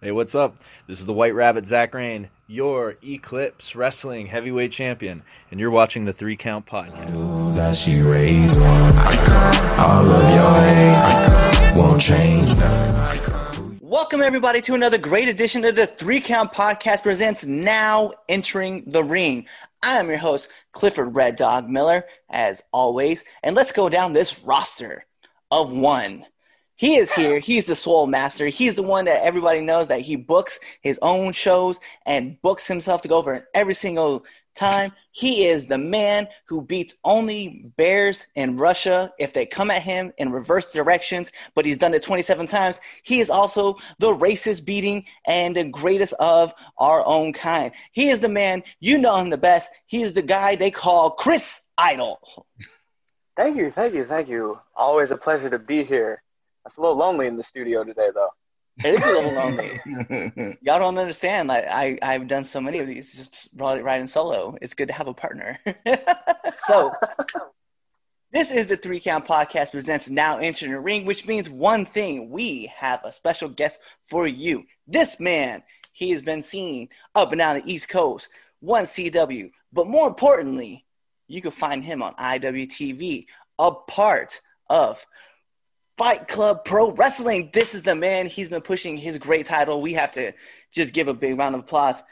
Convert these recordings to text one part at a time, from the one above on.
Hey, what's up? This is the White Rabbit Zach Rain, your Eclipse Wrestling Heavyweight Champion, and you're watching the Three Count Podcast. that she raised one. All of your hate won't change none. Welcome, everybody, to another great edition of the Three Count Podcast presents Now Entering the Ring. I am your host, Clifford Red Dog Miller, as always, and let's go down this roster of one. He is here. He's the Swole Master. He's the one that everybody knows that he books his own shows and books himself to go over every single time. He is the man who beats only bears in Russia if they come at him in reverse directions, but he's done it 27 times. He is also the racist beating and the greatest of our own kind. He is the man, you know him the best. He is the guy they call Chris Idol. Thank you, thank you, thank you. Always a pleasure to be here. It's a little lonely in the studio today, though. It is a little lonely. Y'all don't understand. Like I, I've done so many of these, just riding solo. It's good to have a partner. so, this is the Three Count Podcast presents Now Entering the Ring, which means one thing: we have a special guest for you. This man, he has been seen up and down the East Coast, one CW, but more importantly, you can find him on IWTV, a part of Fight Club Pro Wrestling. This is the man. He's been pushing his great title. We have to just give a big round of applause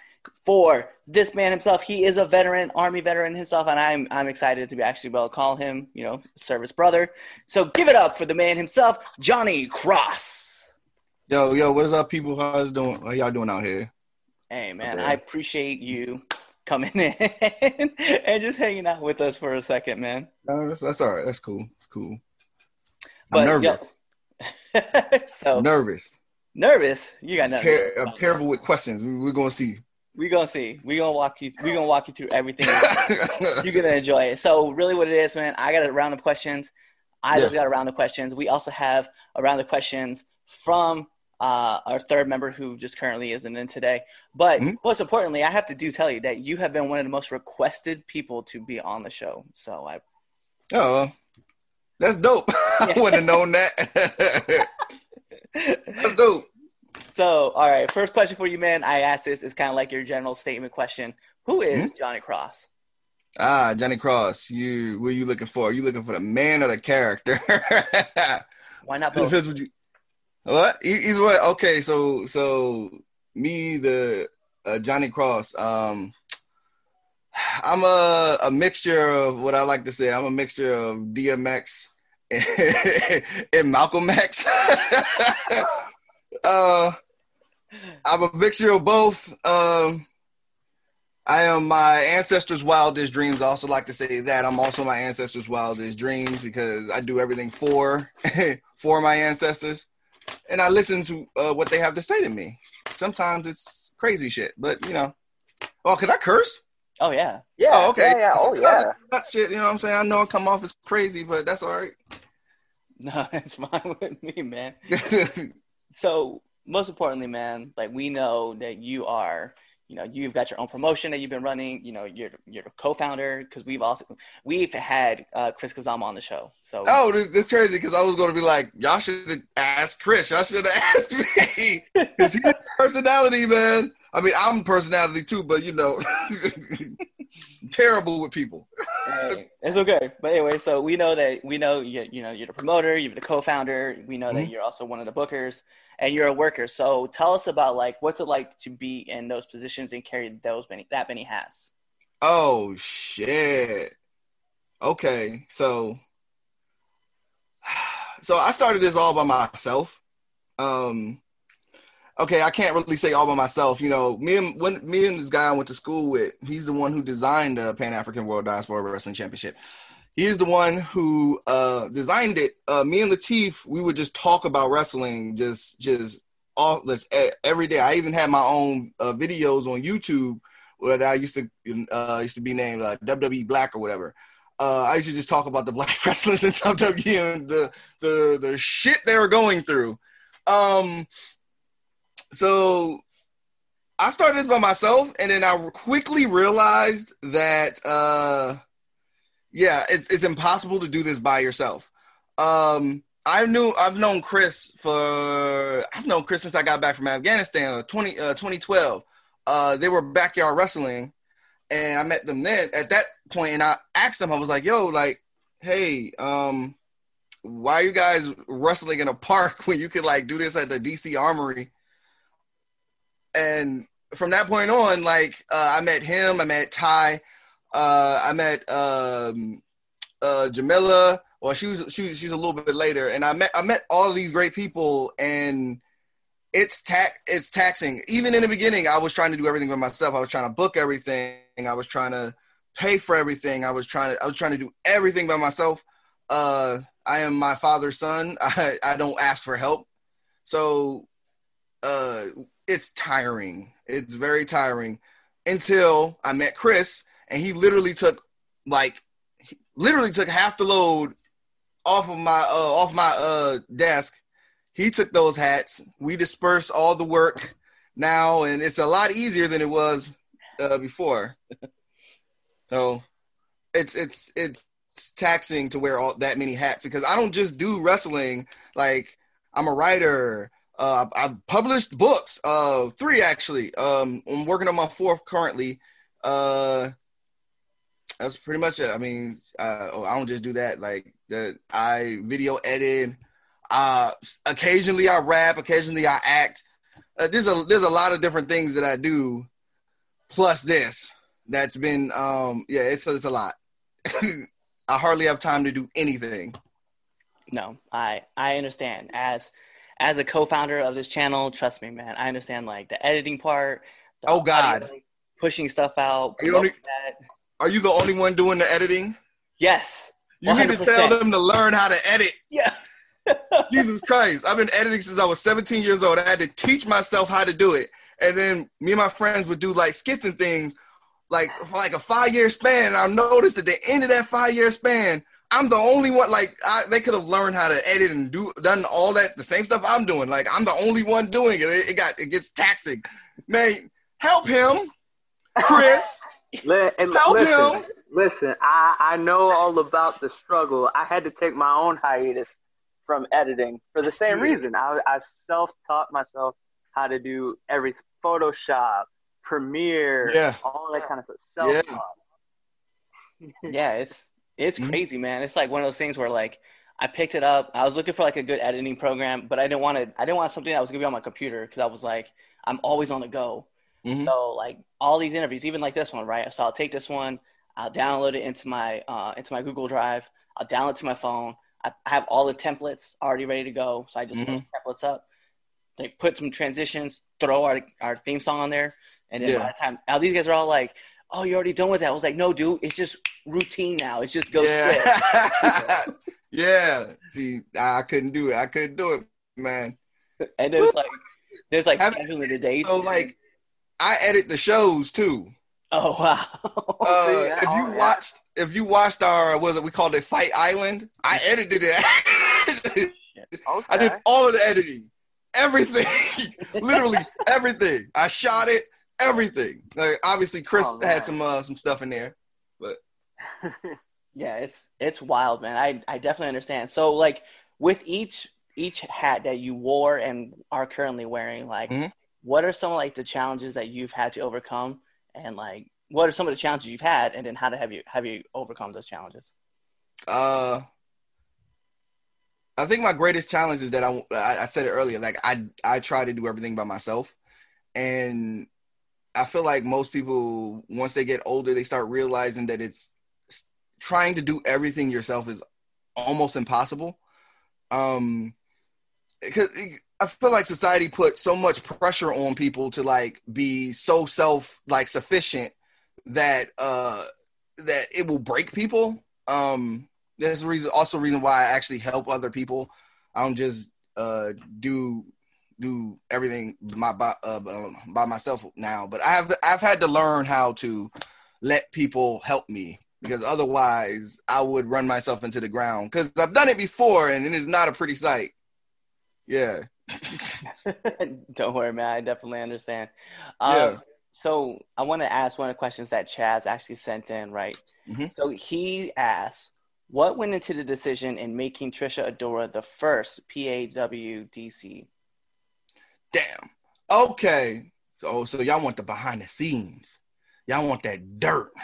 for this man himself. He is a veteran, Army veteran himself, and I'm I'm excited to be actually able to call him, you know, service brother. So give it up for the man himself, Johnny Cross. Yo, yo, what is up, people? How's doing? How y'all doing out here? Hey man, Okay. I appreciate you coming in and just hanging out with us for a second, man. No, that's, that's all right. That's cool. It's cool. But, I'm nervous. so nervous. nervous. You got nothing. Ter- I'm terrible with questions. We, we're gonna see. We're gonna see. We're gonna walk you. we're gonna walk you through everything. You're gonna enjoy it. So really, what it is, man. I got a round of questions. I just got a round of questions. We also have a round of questions from uh, our third member who just currently isn't in today. But Mhm. most importantly, I have to do tell you that you have been one of the most requested people to be on the show. So I oh, that's dope. I wouldn't have known that. that's dope. So, all right, first question for you, man. I asked this. It's kind of like your general statement question. Who is Hmm? Johnny Cross? Ah, Johnny Cross. You, what are you looking for? Are you looking for the man or the character? Why not It both? what you. What? Either way. Okay, so so me, the uh, Johnny Cross. Um, I'm a a mixture of what I like to say. I'm a mixture of DMX and, and Malcolm X. uh, I'm a mixture of both. Um, I am my ancestors' wildest dreams. I also like to say that I'm also my ancestors' wildest dreams because I do everything for for my ancestors, and I listen to uh, what they have to say to me. Sometimes it's crazy shit, but you know. Oh, can I curse? Oh yeah. Yeah, Oh, okay. yeah, yeah. Oh, yeah. That shit, you know what I'm saying? I know I come off as crazy, but that's all right. No, it's fine with me, man. So most importantly, man, like we know that you are, you know, you've got your own promotion that you've been running. You know, you're you're the co-founder because we've also we've had uh, Chris Kazama on the show. So oh, this, this crazy because I was going to be like, y'all should have asked Chris. Y'all should have asked me because he's a personality, man. I mean, I'm a personality too, but you know, terrible with people. Hey, it's okay. But anyway, so we know that we know you, you know you're the promoter, you're the co-founder. We know that Mhm. you're also one of the bookers, and you're a worker. So tell us about like what's it like to be in those positions and carry those many that many hats. Oh shit. Okay, so so I started this all by myself. Um okay, I can't really say all by myself. You know, me and when me and this guy I went to school with, he's the one who designed the Pan African World Diaspora Wrestling Championship. He's the one who uh designed it. Uh me and Latif, we would just talk about wrestling just just all this every day. I even had my own uh, videos on YouTube what I used to uh, used to be named uh, WWE Black or whatever. Uh, I used to just talk about the black wrestlers in WWE and the the the shit they were going through. Um, so I started this by myself, and then I quickly realized that uh, yeah, it's it's impossible to do this by yourself. Um, I knew I've known Chris for I've known Chris since I got back from Afghanistan, uh, 20, uh, 2012. Uh, they were backyard wrestling, and I met them then at that point, and I asked them, I was like, "Yo, like, hey, um, why are you guys wrestling in a park when you could like do this at the DC Armory?" And from that point on, like, uh, I met him, I met Ty, uh, I met um, uh, Jamila. Well, she was she she's a little bit later, and I met I met all these great people, and it's tax it's taxing. Even in the beginning, I was trying to do everything by myself. I was trying to book everything. I was trying to pay for everything. I was trying to I was trying to do everything by myself. Uh, I am my father's son. I I don't ask for help, so uh, it's tiring. It's very tiring until I met Chris, and he literally took like literally took half the load off of my uh off my uh desk. He took those hats. We dispersed all the work now, and it's a lot easier than it was uh, before. so it's it's it's taxing to wear all that many hats because I don't just do wrestling. Like I'm a writer. Uh, I've published books. Uh, three actually. Um, I'm working on my fourth currently. Uh, that's pretty much it. I mean, uh, I don't just do that. Like that, I video edit. Uh, occasionally I rap. Occasionally I act. Uh, there's a there's a lot of different things that I do. Plus this, that's been um yeah, it's it's a lot. I hardly have time to do anything. No, I I understand. As as a co-founder of this channel, trust me, man, I understand like the editing part. the Oh, God. audio, pushing stuff out. Are you only-. Are you the only one doing the editing? Yes. You need to tell them to learn how to edit. Yeah. Jesus Christ. I've been editing since I was 17 years old. I had to teach myself how to do it. And then me and my friends would do like skits and things like for like a five year span. And I noticed at the end of that five year span, I'm the only one like I, they could have learned how to edit and do done all that the same stuff I'm doing. Like I'm the only one doing it. It, it got it gets taxing. Man, help him, Chris. Li- Help listen, him. listen. I I know all about the struggle. I had to take my own hiatus from editing for the same reason. I I self taught myself how to do every Photoshop, Premiere, Yeah. all that kind of stuff. Self taught. yeah, it's it's Mhm. crazy, man. It's like one of those things where like I picked it up. I was looking for like a good editing program, but I didn't want to. I didn't want something that was gonna be on my computer because I was like, I'm always on the go. Mhm. So like all these interviews, even like this one, right? So I'll take this one, I'll download it into my uh, into my Google Drive. I'll download it to my phone. I, I have all the templates already ready to go, so I just Mhm. put the templates up. They put some transitions, throw our our theme song on there, and then Yeah. by the time now these guys are all like, "Oh, you're already done with that." I was like, "No, dude, it's just routine now. It just goes. Yeah. yeah. See, I couldn't do it. I couldn't do it, man. And it's like there's like scheduling the dates. So like I edit the shows too. oh wow, Uh, see, if you yeah. watched if you watched our was it we called it Fight Island, I edited it. Okay. I did all of the editing. Everything. Literally everything. I shot it, everything. Like obviously Chris Oh, had some uh, some stuff in there. But yeah, it's it's wild, man. I I definitely understand. So like with each each hat that you wore and are currently wearing, like Mhm. what are some of like the challenges that you've had to overcome and like what are some of the challenges you've had and then how to have you have you overcome those challenges? Uh, I think my greatest challenge is that I, I I said it earlier. Like I I try to do everything by myself, and I feel like most people once they get older they start realizing that it's trying to do everything yourself is almost impossible. Um, because I feel like society put so much pressure on people to like be so self like sufficient that uh that it will break people. Um, a reason, also reason why I actually help other people. I don't just uh do do everything my by, uh, by myself now, but I have I've had to learn how to let people help me because otherwise I would run myself into the ground because I've done it before and it is not a pretty sight. Yeah. Don't worry, man. I definitely understand. Um, Yeah. So I want to ask one of the questions that Chaz actually sent in, right? Mhm. So he asked, What went into the decision in making Trish Adora the first PAWDC? Damn. Okay. So so y'all want the behind the scenes. Y'all want that dirt.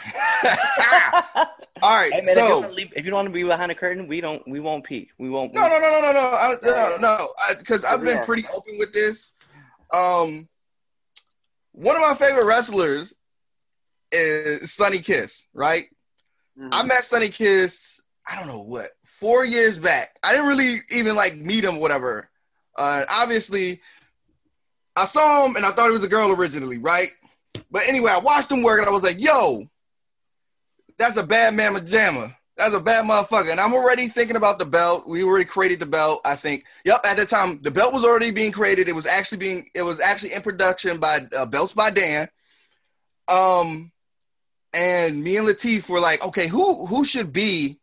All right. Hey man, if, you so leave, if you don't want to be behind the curtain, we don't. We won't peek. We won't. no, no, no, no, no, no, I, no, no, because I've been pretty open with this. Um, one of my favorite wrestlers is Sonny Kiss, right? Mhm. I met Sonny Kiss, I don't know what, four years back. I didn't really even like meet him, whatever. Uh, obviously, I saw him and I thought he was a girl originally, right? But anyway, I watched him work and I was like, yo, that's a bad mamma jamma. That's a bad motherfucker. And I'm already thinking about the belt. We already created the belt, I think. Yep, at the time, the belt was already being created. It was actually being, it was actually in production by uh, Belts by Dan. Um, and me and Latif were like, okay, who who should be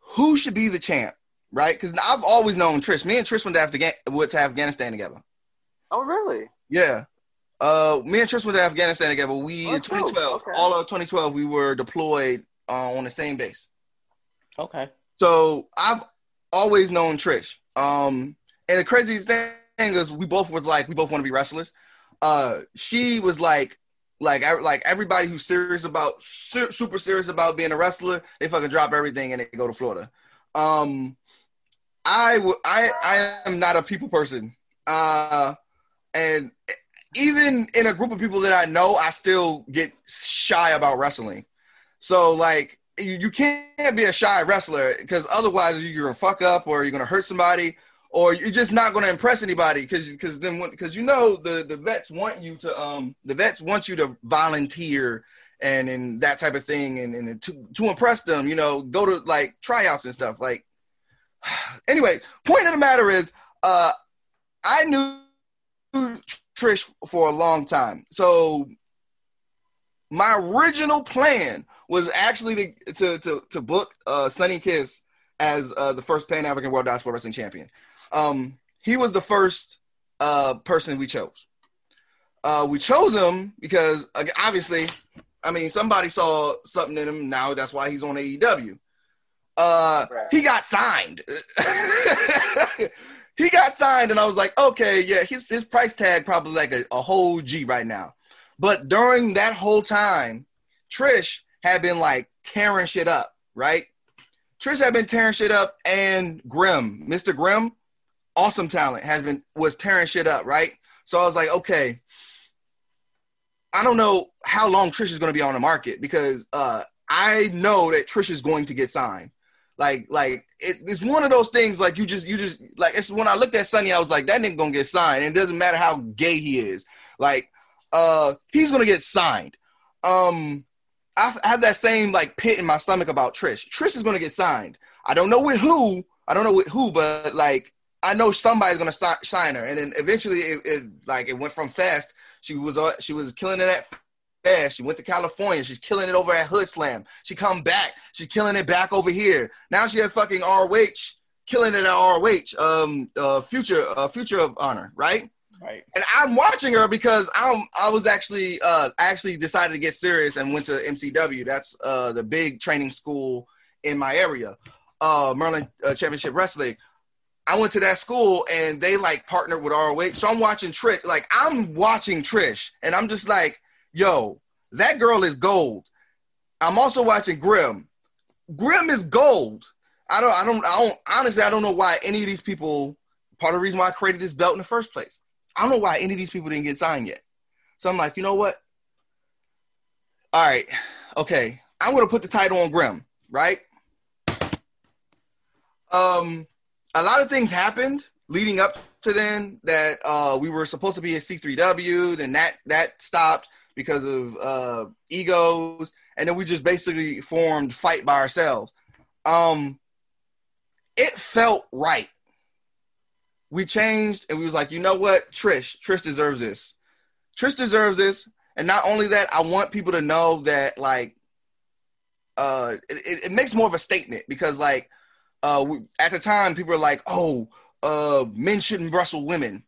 who should be the champ, right? Because I've always known Trish. Me and Trish went to, Afghan- went to Afghanistan together. Oh, really? Yeah. Uh, me and Trish went to Afghanistan together. We Oh, in 2012. Okay. all of 2012, we were deployed uh, on the same base. Okay. So I've always known Trish. Um, and the craziest thing is we both was like we both want to be wrestlers. Uh, she was like, like, ev- like everybody who's serious about su- super serious about being a wrestler, they fucking drop everything and they go to Florida. Um, I w- I I am not a people person. Uh, and even in a group of people that I know, I still get shy about wrestling. So like you, you can't be a shy wrestler because otherwise you're gonna fuck up or you're gonna hurt somebody or you're just not gonna impress anybody because because then because you know the the vets want you to um the vets want you to volunteer and and that type of thing and, and to to impress them you know go to like tryouts and stuff like anyway point of the matter is uh I knew Trish for a long time so my original plan was actually to to to, to book uh, Sonny Kiss as uh, the first Pan African World Diaspora Wrestling Champion. Um, he was the first uh, person we chose. Uh, we chose him because uh, obviously, I mean, somebody saw something in him. Now that's why he's on AEW. Uh, Right. he got signed. he got signed, and I was like, okay, yeah, his his price tag probably like a, a whole G right now. But during that whole time, Trish had been like tearing shit up, right? Trish had been tearing shit up, and Grim, Mr. Grim, awesome talent, has been was tearing shit up, right? So I was like, okay, I don't know how long Trish is going to be on the market because uh, I know that Trish is going to get signed. Like, like it, it's one of those things. Like you just, you just like it's when I looked at Sonny, I was like, that nigga gonna get signed. And it doesn't matter how gay he is. Like, uh, he's gonna get signed. Um, I have that same like pit in my stomach about Trish. Trish is gonna get signed. I don't know with who. I don't know with who, but like I know somebody's gonna si- sign her. And then eventually, it, it like it went from fast. She was uh, she was killing it at fast. She went to California. She's killing it over at Hood Slam. She come back. She's killing it back over here. Now she had fucking ROH, killing it at ROH. Um, uh, future, uh, future of honor, right? Right. and I'm watching her because I'm I was actually uh actually decided to get serious and went to MCW. That's uh the big training school in my area, uh Maryland uh, Championship Wrestling. I went to that school and they like partnered with ROH. So I'm watching Trish, like I'm watching Trish, and I'm just like, yo, that girl is gold. I'm also watching Grim. Grim is gold. I don't, I don't, I don't. Honestly, I don't know why any of these people. Part of the reason why I created this belt in the first place. I don't know why any of these people didn't get signed yet. So I'm like, you know what? All right, okay. I'm gonna put the title on Grim, right? Um, a lot of things happened leading up to then that uh, we were supposed to be a C3W, then that that stopped because of uh, egos, and then we just basically formed Fight by ourselves. Um, it felt right. We changed, and we was like, you know what, Trish, Trish deserves this. Trish deserves this, and not only that, I want people to know that like, uh, it, it makes more of a statement because like uh, we, at the time, people were like, "Oh, uh, men shouldn't wrestle women,"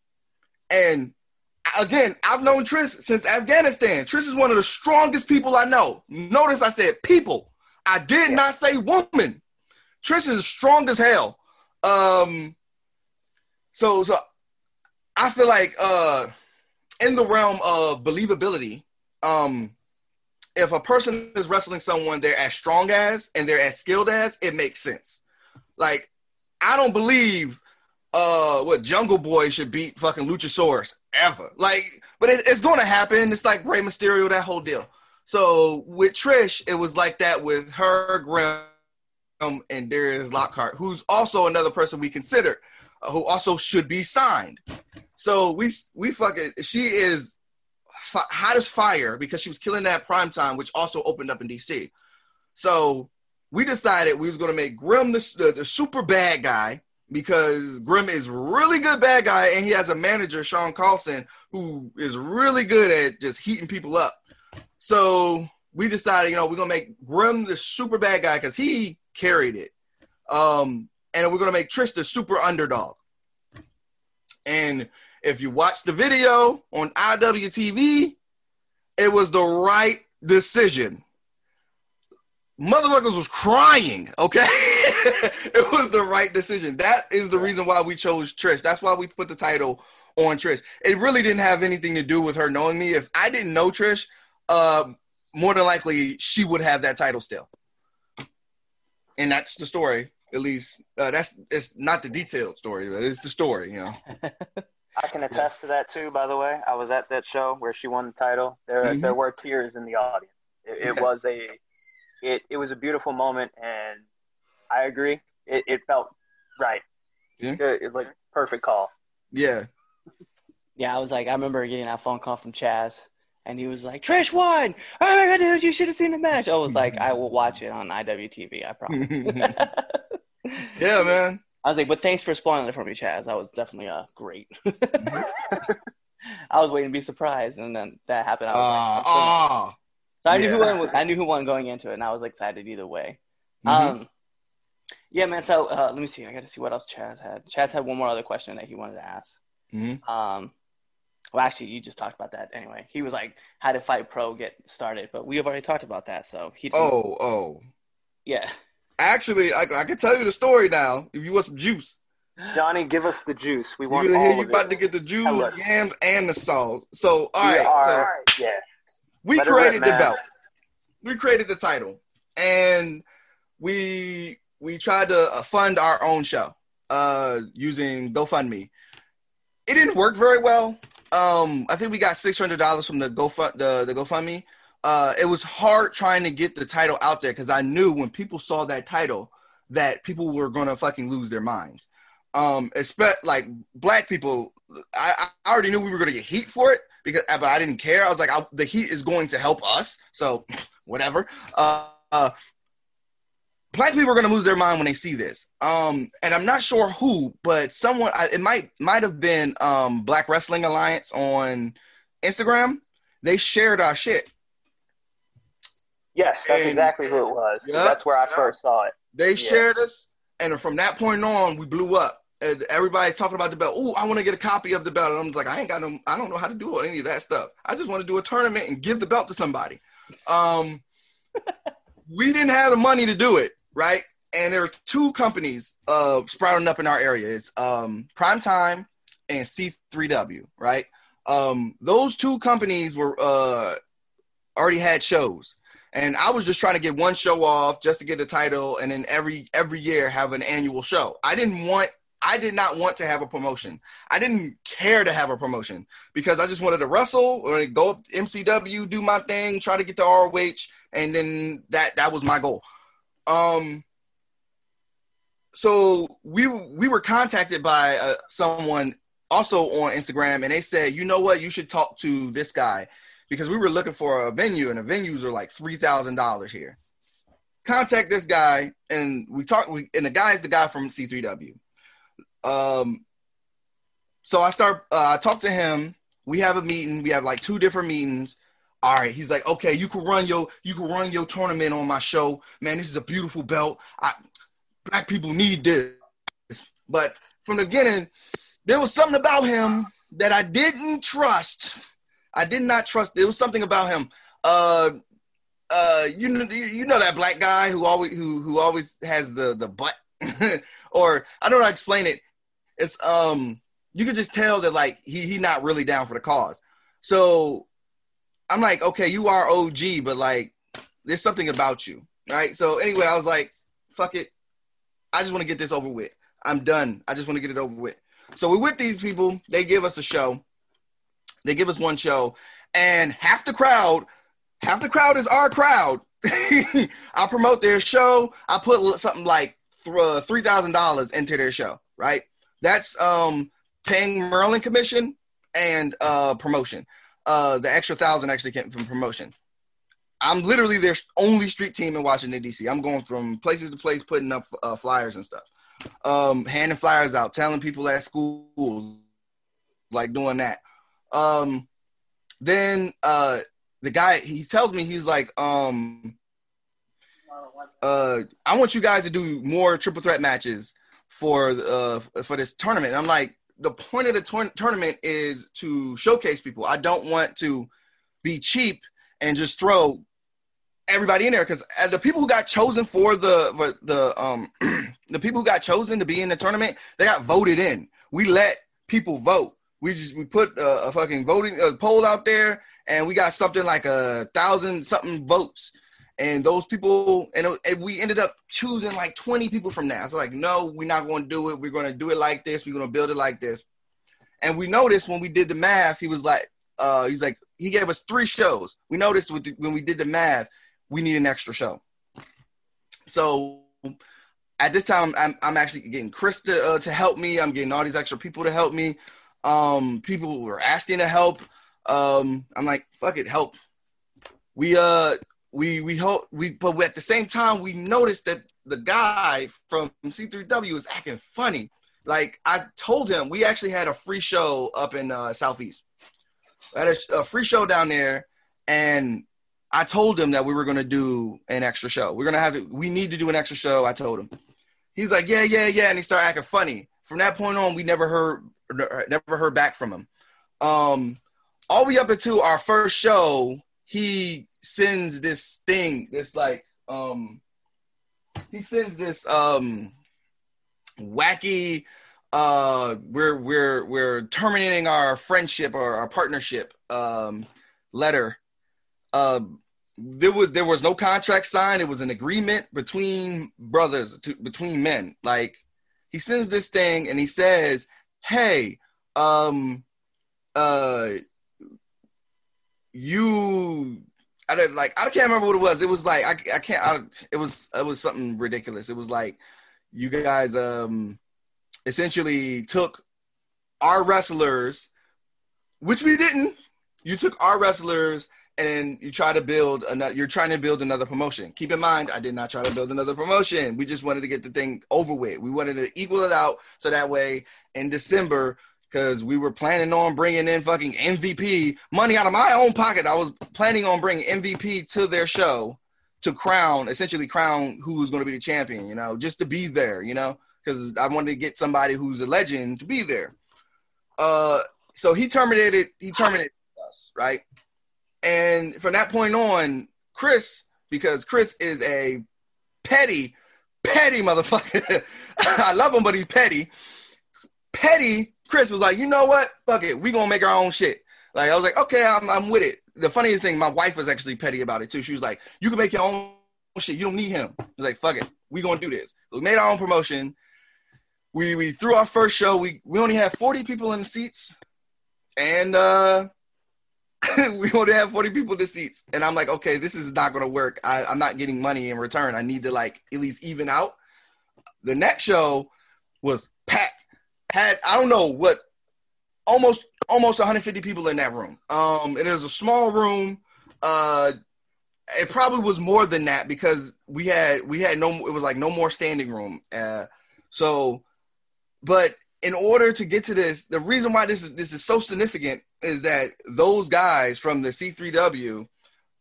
and again, I've known Trish since Afghanistan. Trish is one of the strongest people I know. Notice I said people. I did not say woman. Trish is strong as hell. Um, so so I feel like uh, in the realm of believability, um, if a person is wrestling someone they're as strong as and they're as skilled as, it makes sense. Like I don't believe uh what Jungle Boy should beat fucking Luchasaurus ever. Like, but it, it's going to happen. It's like Rey Mysterio, that whole deal. So with Trish, it was like that with her, Grim, and Darius Lockhart, who's also another person we consider, uh, who also should be signed. So we we fucking she is hot as fire because she was killing that prime time, which also opened up in DC. So we decided we was to make Grim the, the, the super bad guy because Grim is really good bad guy and he has a manager Sean Carlson who is really good at just heating people up. So we decided, you know, we're gonna make Grim the super bad guy because he carried it, um, and we're gonna make Trish the super underdog. And if you watch the video on IWTV, it was the right decision. Motherfuckers was crying, okay? it was the right decision. That is the reason why we chose Trish. That's why we put the title on Trish. It really didn't have anything to do with her knowing me. If I didn't know Trish, uh, more than likely she would have that title still. And that's the story. At least uh, that's it's not the detailed story, but it's the story. You know. I can attest to that too. By the way, I was at that show where she won the title. There, Mhm. there were tears in the audience. It, it Okay. was a, it, it was a beautiful moment, and I agree. It, it felt right. Yeah. It, it like perfect call. Yeah. Yeah, I was like, I remember getting that phone call from Chaz, and he was like, "Trish won! Oh my god, dude, you should have seen the match." I was like, I will watch it on IWTV. I promise. yeah, man. I was like, but thanks for spoiling it for me, Chaz. That was definitely uh, great. I was waiting to be surprised, and then that happened. I was Ah, like, I'm so-. I knew who won. I knew who won going into it, and I was excited either way. Mhm. Um, yeah, man. So uh, let me see. I got to see what else Chaz had. Chaz had one more other question that he wanted to ask. Mhm. Um, well, actually, you just talked about that anyway. He was like, "How did Fight Pro get started?" But we have already talked about that, so he. Oh, oh. yeah. Actually, I, I can tell you the story now. If you want some juice, Johnny, give us the juice. We want gonna all hear you of about to get the juice, Tell us. yams, and the salt. So, all right. We are, So yeah. We it created the belt. We created the title, and we we tried to uh, fund our own show uh, using GoFundMe. It didn't work very well. Um, I think we got six hundred dollars from the GoFund the, the GoFundMe. Uh, it was hard trying to get the title out there because I knew when people saw that title that people were gonna fucking lose their minds. Um, expect like black people. I, I already knew we were gonna get heat for it because, but I didn't care. I was like, I, the heat is going to help us, so whatever. Uh, uh, black people are gonna lose their mind when they see this. Um, and I'm not sure who, but someone. I, it might might have been um Black Wrestling Alliance on Instagram. They shared our shit. Yes, that's And- exactly who it was. Yeah. That's where I first saw it. They shared us, and from that point on, we blew up. Everybody's talking about the belt. Oh, I want to get a copy of the belt. And I'm like, I ain't got no, I don't know how to do any of that stuff. I just want to do a tournament and give the belt to somebody. Um, we didn't have the money to do it, right? And there are two companies uh, sprouting up in our area. It's um, Prime Time and C3W, right? Um, those two companies were uh, already had shows and I was just trying to get one show off just to get a title, and then every every year have an annual show. I didn't want, I did not want to have a promotion. I didn't care to have a promotion because I just wanted to wrestle or go up MCW, do my thing, try to get to ROH, and then that that was my goal. Um, so we we were contacted by uh, someone also on Instagram, and they said, you know what, you should talk to this guy because we were looking for a venue and the venues are like three thousand dollars here. Contact this guy and we talked. We, and the guy is the guy from C3W. Um, so I start. Uh, I talk to him. We have a meeting. We have like two different meetings. All right, he's like, okay, you can run your you can run your tournament on my show, man. This is a beautiful belt. I, black people need this. But from the beginning, there was something about him that I didn't trust. I did not trust. There was something about him. Uh, uh, you know, you know that black guy who always who who always has the the butt, or I don't know how to explain it. It's um, you could just tell that like he he not really down for the cause. So I'm like, okay, you are OG, but like, there's something about you, right? So anyway, I was like, fuck it, I just want to get this over with. I'm done. I just want to get it over with. So we're with these people. They give us a show. They give us one show, and half the crowd, half the crowd is our crowd. I promote their show. I put something like three thousand dollars into their show. Right. That's um paying Maryland commission and uh promotion. Uh, the extra thousand actually came from promotion. I'm literally their only street team in Washington D.C. I'm going from places to place, putting up uh, flyers and stuff, um, handing flyers out, telling people at schools, like doing that. Um, then uh, the guy he tells me he's like, um, uh, I want you guys to do more triple threat matches for uh for this tournament. And I'm like, the point of the tour- tournament is to showcase people. I don't want to be cheap and just throw everybody in there because the people who got chosen for the for the um the people who got chosen to be in the tournament they got voted in. We let people vote. We just we put a, a fucking voting a poll out there and we got something like a thousand something votes. And those people, and, and we ended up choosing like 20 people from that. So like, no, we're not going to do it. We're going to do it like this. We're going to build it like this. And we noticed when we did the math, he was like, uh, he's like, he gave us three shows. We noticed the, when we did the math, we need an extra show. So at this time, I'm, I'm actually getting Chris to, uh, to help me. I'm getting all these extra people to help me. Um, people were asking to help. Um, I'm like, fuck it, help. We uh we we hope we but at the same time we noticed that the guy from C3W was acting funny. Like I told him, we actually had a free show up in uh, Southeast. I had a, a free show down there, and I told him that we were to do an extra show. We're to have to. We need to do an extra show. I told him. He's like, yeah, yeah, yeah, and he started acting funny. From that point on, we never heard never heard back from him. Um, all we up into our first show, he sends this thing, this like um he sends this um wacky uh we're we're we're terminating our friendship or our partnership um letter. Uh there was there was no contract signed, it was an agreement between brothers to, between men. Like he sends this thing and he says, "Hey, um uh you I didn't like I can't remember what it was. It was like I, I can't I, it was it was something ridiculous. It was like you guys um essentially took our wrestlers which we didn't. You took our wrestlers and you try to build another you're trying to build another promotion. Keep in mind I did not try to build another promotion. We just wanted to get the thing over with. We wanted to equal it out so that way in December because we were planning on bringing in fucking MVP money out of my own pocket. I was planning on bringing MVP to their show to crown, essentially crown who's going to be the champion, you know, just to be there, you know, because I wanted to get somebody who's a legend to be there. Uh, so he terminated, he terminated us, right? And from that point on, Chris, because Chris is a petty, petty motherfucker. I love him, but he's petty. Petty Chris was like, you know what? Fuck it. We gonna make our own shit. Like I was like, okay, I'm, I'm with it. The funniest thing, my wife was actually petty about it too. She was like, you can make your own shit. You don't need him. I was like, fuck it. We gonna do this. So we made our own promotion. We we threw our first show. We we only had 40 people in the seats, and uh we only have 40 people in the seats. And I'm like, okay, this is not gonna work. I, I'm not getting money in return. I need to like at least even out. The next show was packed had I don't know what almost almost 150 people in that room. Um, it is a small room. Uh, it probably was more than that because we had we had no it was like no more standing room. Uh, so, but in order to get to this, the reason why this is this is so significant is that those guys from the C3W,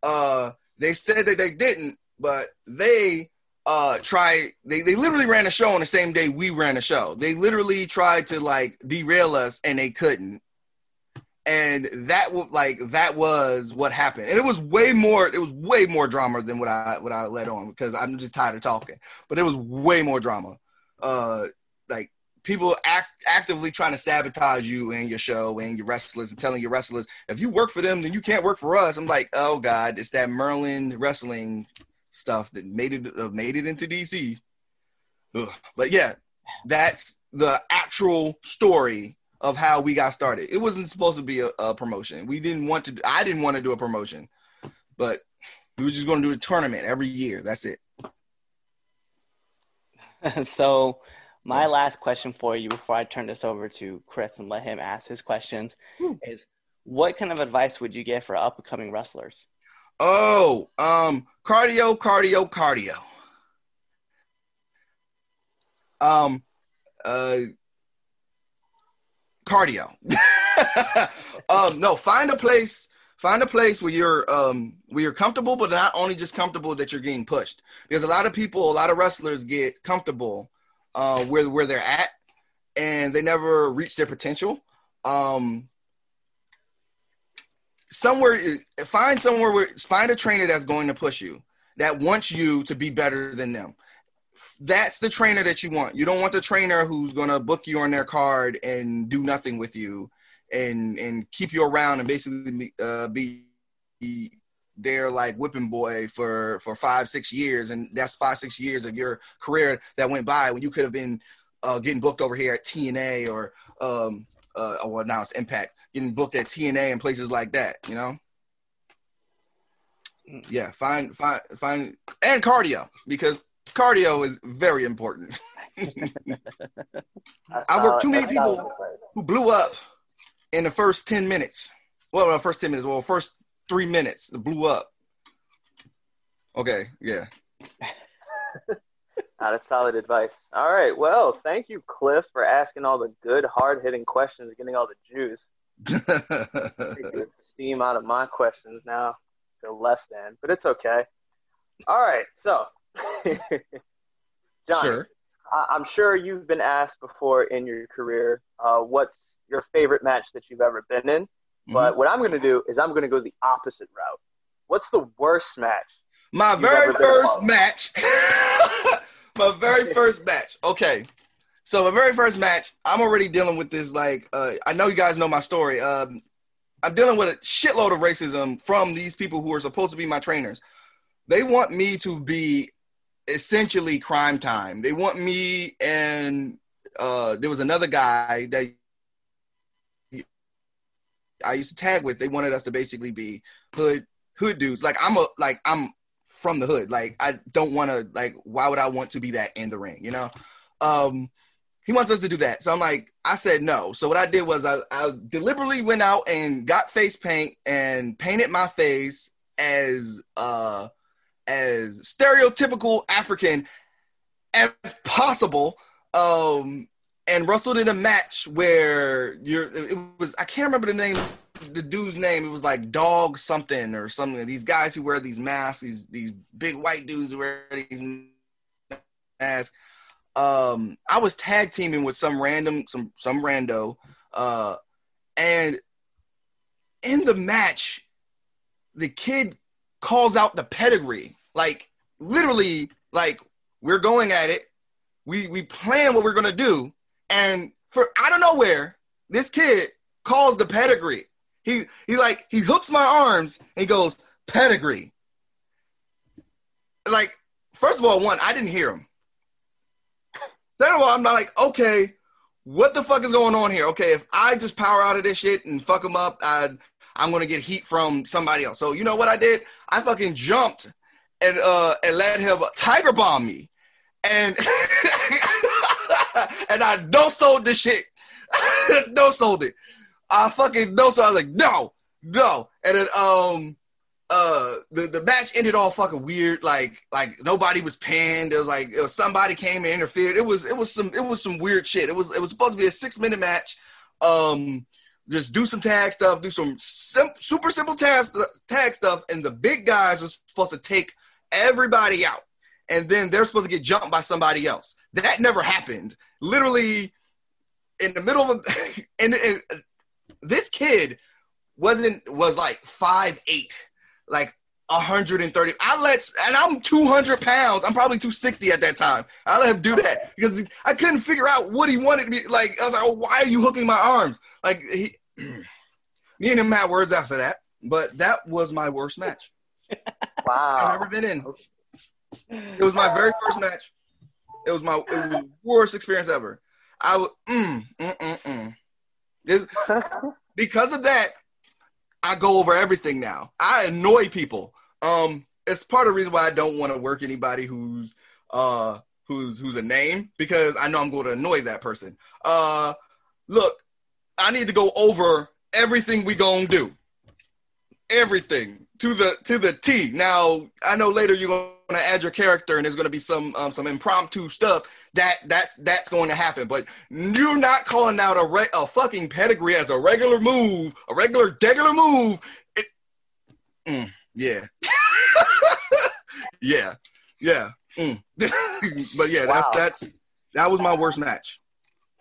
uh, they said that they didn't, but they uh try they, they literally ran a show on the same day we ran a show they literally tried to like derail us and they couldn't and that was like that was what happened, and it was way more. It was way more drama than what I what I let on because I'm just tired of talking. But it was way more drama. Uh, like people act actively trying to sabotage you and your show and your wrestlers and telling your wrestlers if you work for them then you can't work for us. I'm like, oh god, it's that Maryland wrestling stuff that made it uh, made it into DC. Ugh. But yeah, that's the actual story of how we got started. It wasn't supposed to be a, a promotion. We didn't want to. I didn't want to do a promotion, but we were just going to do a tournament every year. That's it. so my last question for you before I turn this over to Chris and let him ask his questions Woo. is what kind of advice would you give for up and coming wrestlers? Oh, um, cardio, cardio, cardio. Um, uh, cardio. um, no, find a place. Find a place where you're um where you're comfortable, but not only just comfortable that you're getting pushed. Because a lot of people, a lot of wrestlers get comfortable uh, where where they're at, and they never reach their potential. Um, somewhere, find somewhere where find a trainer that's going to push you, that wants you to be better than them. That's the trainer that you want. You don't want the trainer who's going to book you on their card and do nothing with you, and and keep you around and basically uh, be their like whipping boy for for five six years and that's five six years of your career that went by when you could have been uh, getting booked over here at TNA or um uh well now it's Impact getting booked at TNA and places like that you know? Yeah find find find and cardio because cardio is very important. I worked too many people. who blew up in the first 10 minutes. Well the first 10 minutes well first three minutes blew up. Okay yeah Ah, that's solid advice. All right. Well, thank you, Cliff, for asking all the good, hard hitting questions, getting all the juice. The steam out of my questions now. Feel less than, but it's okay. All right. So, John, sure I- I'm sure you've been asked before in your career, uh, what's your favorite match that you've ever been in? Mm-hmm. But what I'm going to do is I'm going to go the opposite route. What's the worst match? My very first match. my very first match. Okay. So my very first match, I'm already dealing with this. Like, uh, I know you guys know my story. Um, I'm dealing with a shitload of racism from these people who are supposed to be my trainers. They want me to be essentially crime time. They want me and uh, there was another guy that I used to tag with. They wanted us to basically be hood hood dudes. Like I'm a like I'm from the hood. Like I don't want to like why would I want to be that in the ring, you know? Um he wants us to do that. So I'm like, I said no. So what I did was I, I deliberately went out and got face paint and painted my face as uh as stereotypical African as possible. Um and wrestled in a match where you're it was I can't remember the name the dude's name. It was like dog something or something. These guys who wear these masks, these these big white dudes who wear these masks. Um, I was tag teaming with some random some some rando, uh, and in the match, the kid calls out the pedigree, like literally, like we're going at it. We we plan what we're gonna do, and for out of nowhere, this kid calls the pedigree. He he like he hooks my arms and goes pedigree. Like first of all, one I didn't hear him. Second of all, I'm not like okay, what the fuck is going on here? Okay, if I just power out of this shit and fuck him up, I I'm gonna get heat from somebody else. So you know what I did? I fucking jumped and uh and let him tiger bomb me, and and I no sold the shit, no sold it. I fucking no so I was like no no, and then um uh the the match ended all fucking weird like like nobody was pinned. It was like it was somebody came and interfered. It was it was some it was some weird shit. It was it was supposed to be a six minute match. Um just do some tag stuff, do some sim- super simple tag, tag stuff, and the big guys are supposed to take everybody out, and then they're supposed to get jumped by somebody else. That never happened. Literally, in the middle of a, and, and this kid wasn't was like five eight, like 130. I let and I'm 200 pounds. I'm probably 260 at that time. I let him do that because I couldn't figure out what he wanted to be like. I was like, oh, why are you hooking my arms? Like he, me and him had words after that, but that was my worst match Wow, I've ever been in. It was my very first match. It was my it was worst experience ever. I would mm, mm, mm, mm. This, because of that, I go over everything now. I annoy people. Um, it's part of the reason why I don't want to work anybody who's uh who's who's a name because I know I'm going to annoy that person. Uh, look, I need to go over everything we gonna do, everything to the to the T. Now I know later you're gonna add your character and there's gonna be some um, some impromptu stuff that that's that's going to happen. But you're not calling out a re- a fucking pedigree as a regular move, a regular regular move. It, mm, yeah, yeah, yeah. Mm. but yeah, that's Wow. that's that was my worst match.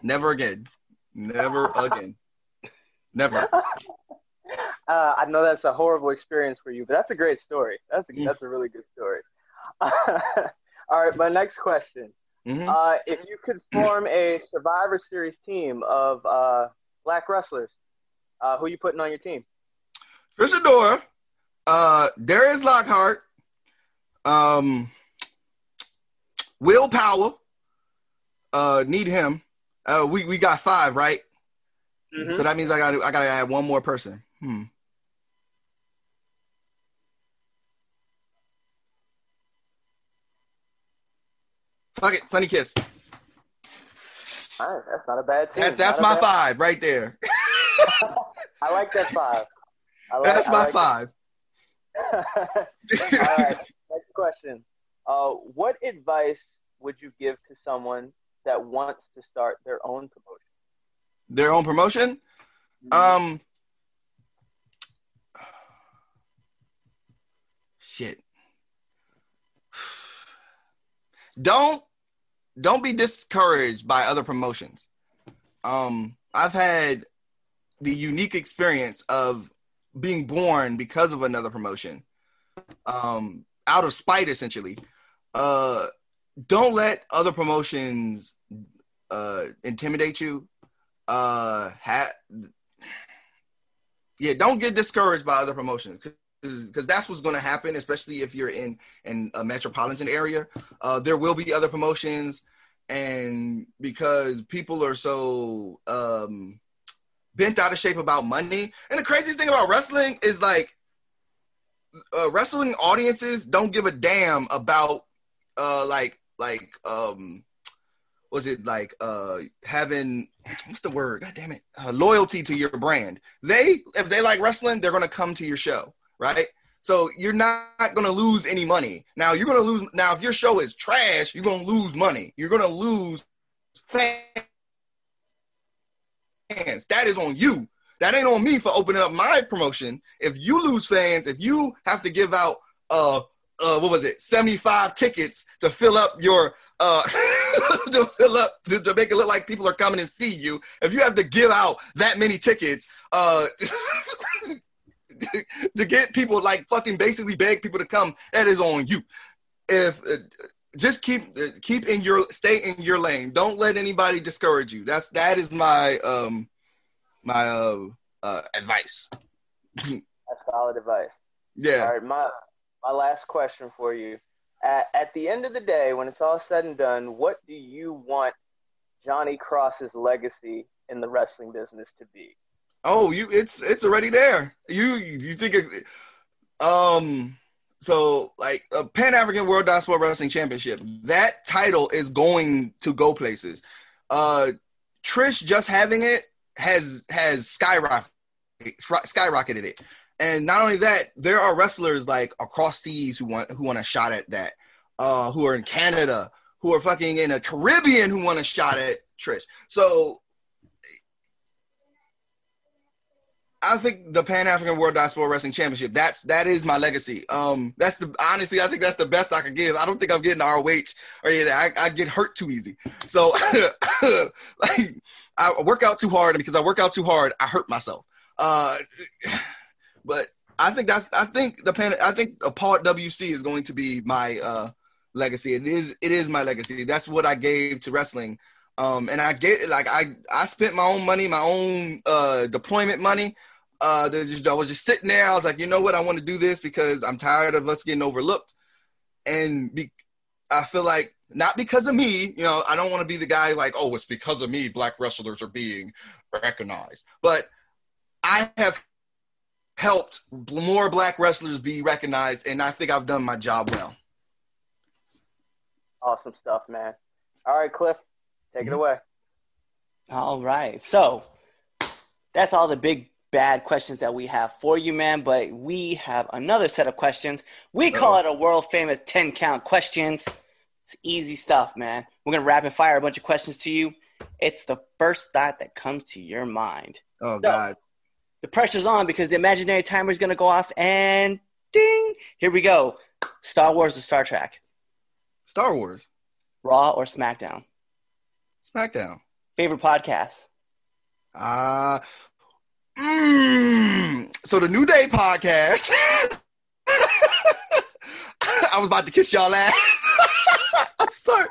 Never again. Never again. Never. Uh, I know that's a horrible experience for you, but that's a great story. That's a, Mm. that's a really good story. All right, my next question. Mhm. Uh, if you could form a Survivor Series team of uh, black wrestlers, uh, who are you putting on your team? Trish Adora, uh, Darius Lockhart, um, Will Power, uh, need him. Uh, we we got five, right? Mhm. So that means I got to I got to add one more person. Hmm. Fuck it, Sonny Kiss. All right, that's not a bad team. That, that's Not my five right there. I like that five. I like, That's my like five. that. All right, next question. Uh, what advice would you give to someone that wants to start their own promotion? Their own promotion. Um. Shit. Don't don't be discouraged by other promotions. Um, I've had the unique experience of being born because of another promotion. Um, out of spite, essentially. Uh, don't let other promotions uh intimidate you uh ha- yeah don't get discouraged by other promotions because that's what's going to happen especially if you're in in a metropolitan area. Uh there will be other promotions and because people are so um bent out of shape about money and the craziest thing about wrestling is like uh, wrestling audiences don't give a damn about uh like like um was it like uh having what's the word? God damn it. Uh, loyalty to your brand. They if they like wrestling they're gonna come to your show right? So you're not gonna lose any money. Now you're gonna lose now if your show is trash you're gonna lose money. You're gonna lose fans. That is on you. That ain't on me for opening up my promotion. If you lose fans if you have to give out uh uh what was it 75 tickets to fill up your uh to fill up to, to make it look like people are coming and see you if you have to give out that many tickets uh to get people like fucking basically beg people to come that is on you if uh, just keep uh, keep in your stay in your lane don't let anybody discourage you that's that is my um my uh, uh advice That's solid advice. yeah All right, my my last question for you. At, at the end of the day, when it's all said and done, what do you want Johnny Cross's legacy in the wrestling business to be? Oh, you it's it's already there. You you think it, um so like a Pan African World Sport Wrestling Championship. That title is going to go places. Uh Trish just having it has has skyrocketed skyrocketed it. And not only that, there are wrestlers like across seas who want who want a shot at that. Uh who are in Canada, who are fucking in a Caribbean who want a shot at Trish. So I think the Pan African World Sport Wrestling Championship. That's that is my legacy. Um, that's the honestly, I think that's the best I could give. I don't think I'm getting ROH or anything. I, I get hurt too easy. So, like, I work out too hard, and because I work out too hard, I hurt myself. Uh, but I think that's I think the pan I think a part WC is going to be my uh legacy. It is it is my legacy. That's what I gave to wrestling. Um, and I get like I I spent my own money, my own uh deployment money. Uh, just, I was just sitting there. I was like, you know what? I want to do this because I'm tired of us getting overlooked, and be, I feel like not because of me. You know, I don't want to be the guy like, oh, it's because of me. Black wrestlers are being recognized, but I have helped more black wrestlers be recognized, and I think I've done my job well. Awesome stuff, man. All right, Cliff, take it away. All right. So that's all the big bad questions that we have for you, man. But we have another set of questions. We call it a world famous 10 count questions. It's easy stuff, man. We're going to rapid fire a bunch of questions to you. It's the first thought that comes to your mind. Oh So- God, The pressure's on because the imaginary timer is going to go off and ding. Here we go. Star Wars or Star Trek? Star Wars, Raw or SmackDown? SmackDown. Favorite podcast? Uh mm, so the New Day podcast. I was about to kiss y'all ass. I'm sorry.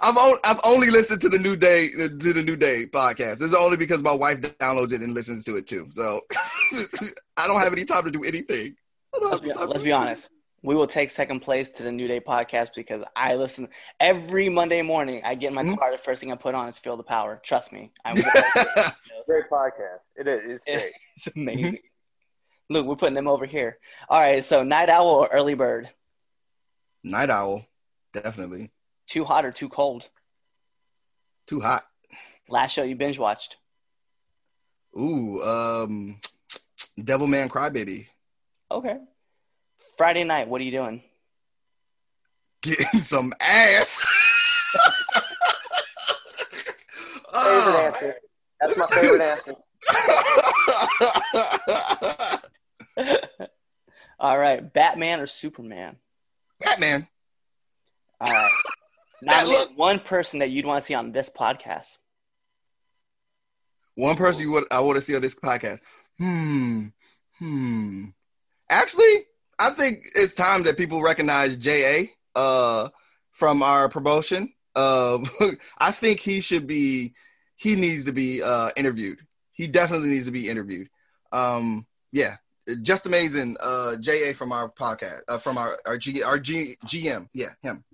I've only, I've only listened to the New Day to the New Day podcast. It's only because my wife downloads it and listens to it too. So I don't have any time to do anything. Let's be, let's be honest. We will take second place to the New Day podcast because I listen every Monday morning. I get in my Mhm. car. The first thing I put on is Feel the Power. Trust me. I'm. Great podcast. It is. It's great. it's amazing. Look, we're putting them over here. All right. So, night owl or early bird? Night owl, definitely. Too hot or too cold? Too hot. Last show you binge watched? Ooh, um, Devilman Crybaby. Okay. Friday night, what are you doing? Getting some ass. Favorite Oh. answer. That's my favorite answer. All right. Batman or Superman? Batman. All right. Now, look- one person that you'd want to see on this podcast. One person you would I want to see on this podcast. Hmm. Hmm. Actually, I think it's time that people recognize JA uh from our promotion. Um I think he should be he needs to be uh interviewed. He definitely needs to be interviewed. Um yeah. Just amazing uh JA from our podcast uh, from our our G our G, GM. Yeah, him.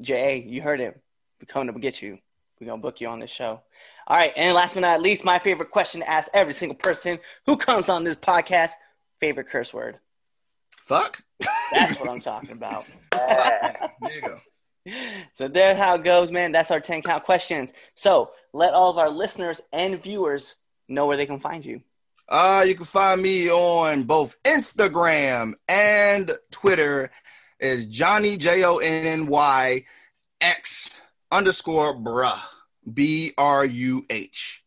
J.A., you heard it. We're coming to get you. We're going to book you on this show. All right. And last but not least, my favorite question to ask every single person who comes on this podcast favorite curse word. Fuck. That's what I'm talking about. There you go. So there's how it goes, man. That's our 10 count questions. So let all of our listeners and viewers know where they can find you. Uh, you can find me on both Instagram and Twitter is Johnny J O N N Y X underscore bruh B R U H.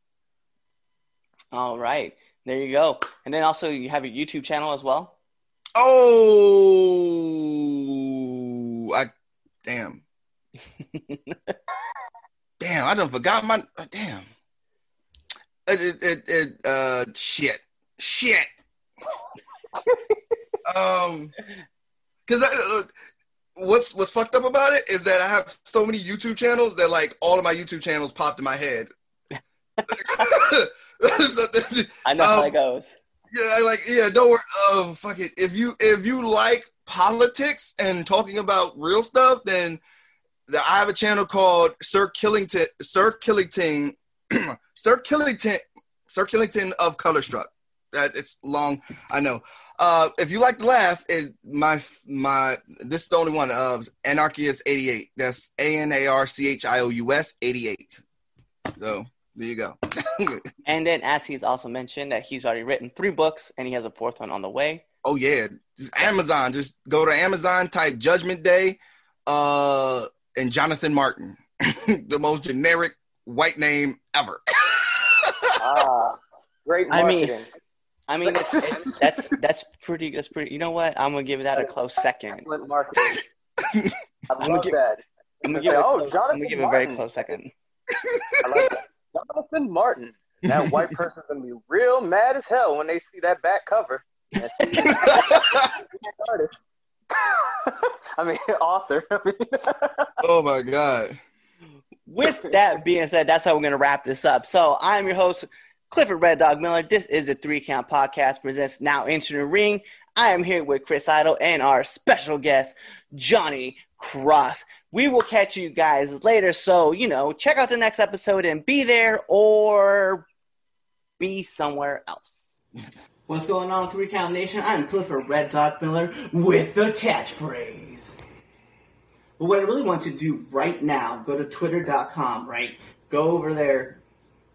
All right. There you go. And then also you have your YouTube channel as well. Oh, I damn, damn, I done forgot my uh, damn. It, it, it, it uh shit, shit. um, because uh, what's what's fucked up about it is that I have so many YouTube channels that like all of my YouTube channels popped in my head. I know how Um, it goes. Yeah, like yeah, don't worry. Um, fuck it. If you if you like politics and talking about real stuff, then the, I have a channel called Sir Killington, Sir Killington, Sir Killington, Sir Killington of Colorstruck. That it's long, I know. Uh, if you like to laugh, it, my my this is the only one of Anarchious eighty eight. That's A N A R C H I O U S eighty eight. So there you go. And then, as he's also mentioned, that he's already written three books and he has a fourth one on the way. Oh yeah, just Amazon. Just go to Amazon, type Judgment Day, uh, and Jonathan Martin, the most generic white name ever. Ah, great I mean- I mean, it's, it's, that's that's pretty. That's pretty. You know what? I'm gonna give that a close second. Excellent marketing. I gonna give- that. I'm gonna give it. A Oh, close, I'm gonna give it a very close second. I like that. Jonathan Martin. that white person's gonna be real mad as hell when they see that back cover. artist. I mean, author. Oh my god. With that being said, that's how we're going to wrap this up. So I'm your host, Clifford Red Dog Miller. This is the Three Count Podcast presents Now Entering the Ring. I am here with Chris Idol and our special guest, Johnny Cross. We will catch you guys later. So, you know, check out the next episode and be there or be somewhere else. What's going on, Three Count Nation? I'm Clifford Red Dog Miller with the catchphrase. But what I really want to do right now, go to twitter.com, right? Go over there,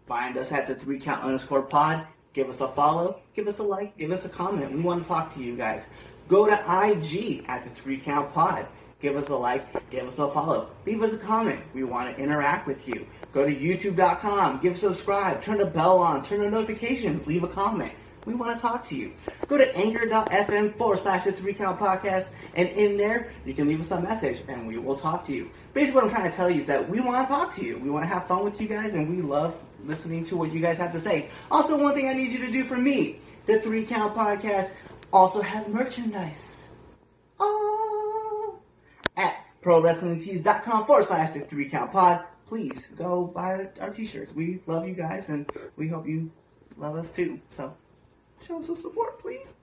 find us at the three count underscore pod, give us a follow, give us a like, give us a comment. We want to talk to you guys. Go to IG at the three count pod. Give us a like, give us a follow, leave us a comment. We want to interact with you. Go to youtube.com, give subscribe, turn the bell on, turn the notifications, leave a comment. We want to talk to you. Go to anchor.fm forward slash the three count podcast, and in there, you can leave us a message and we will talk to you. Basically, what I'm trying to tell you is that we want to talk to you. We want to have fun with you guys, and we love listening to what you guys have to say. Also, one thing I need you to do for me the three count podcast also has merchandise. Oh, at prowrestlingtees.com forward slash the three count pod. Please go buy our t shirts. We love you guys, and we hope you love us too. So, show us some support, please.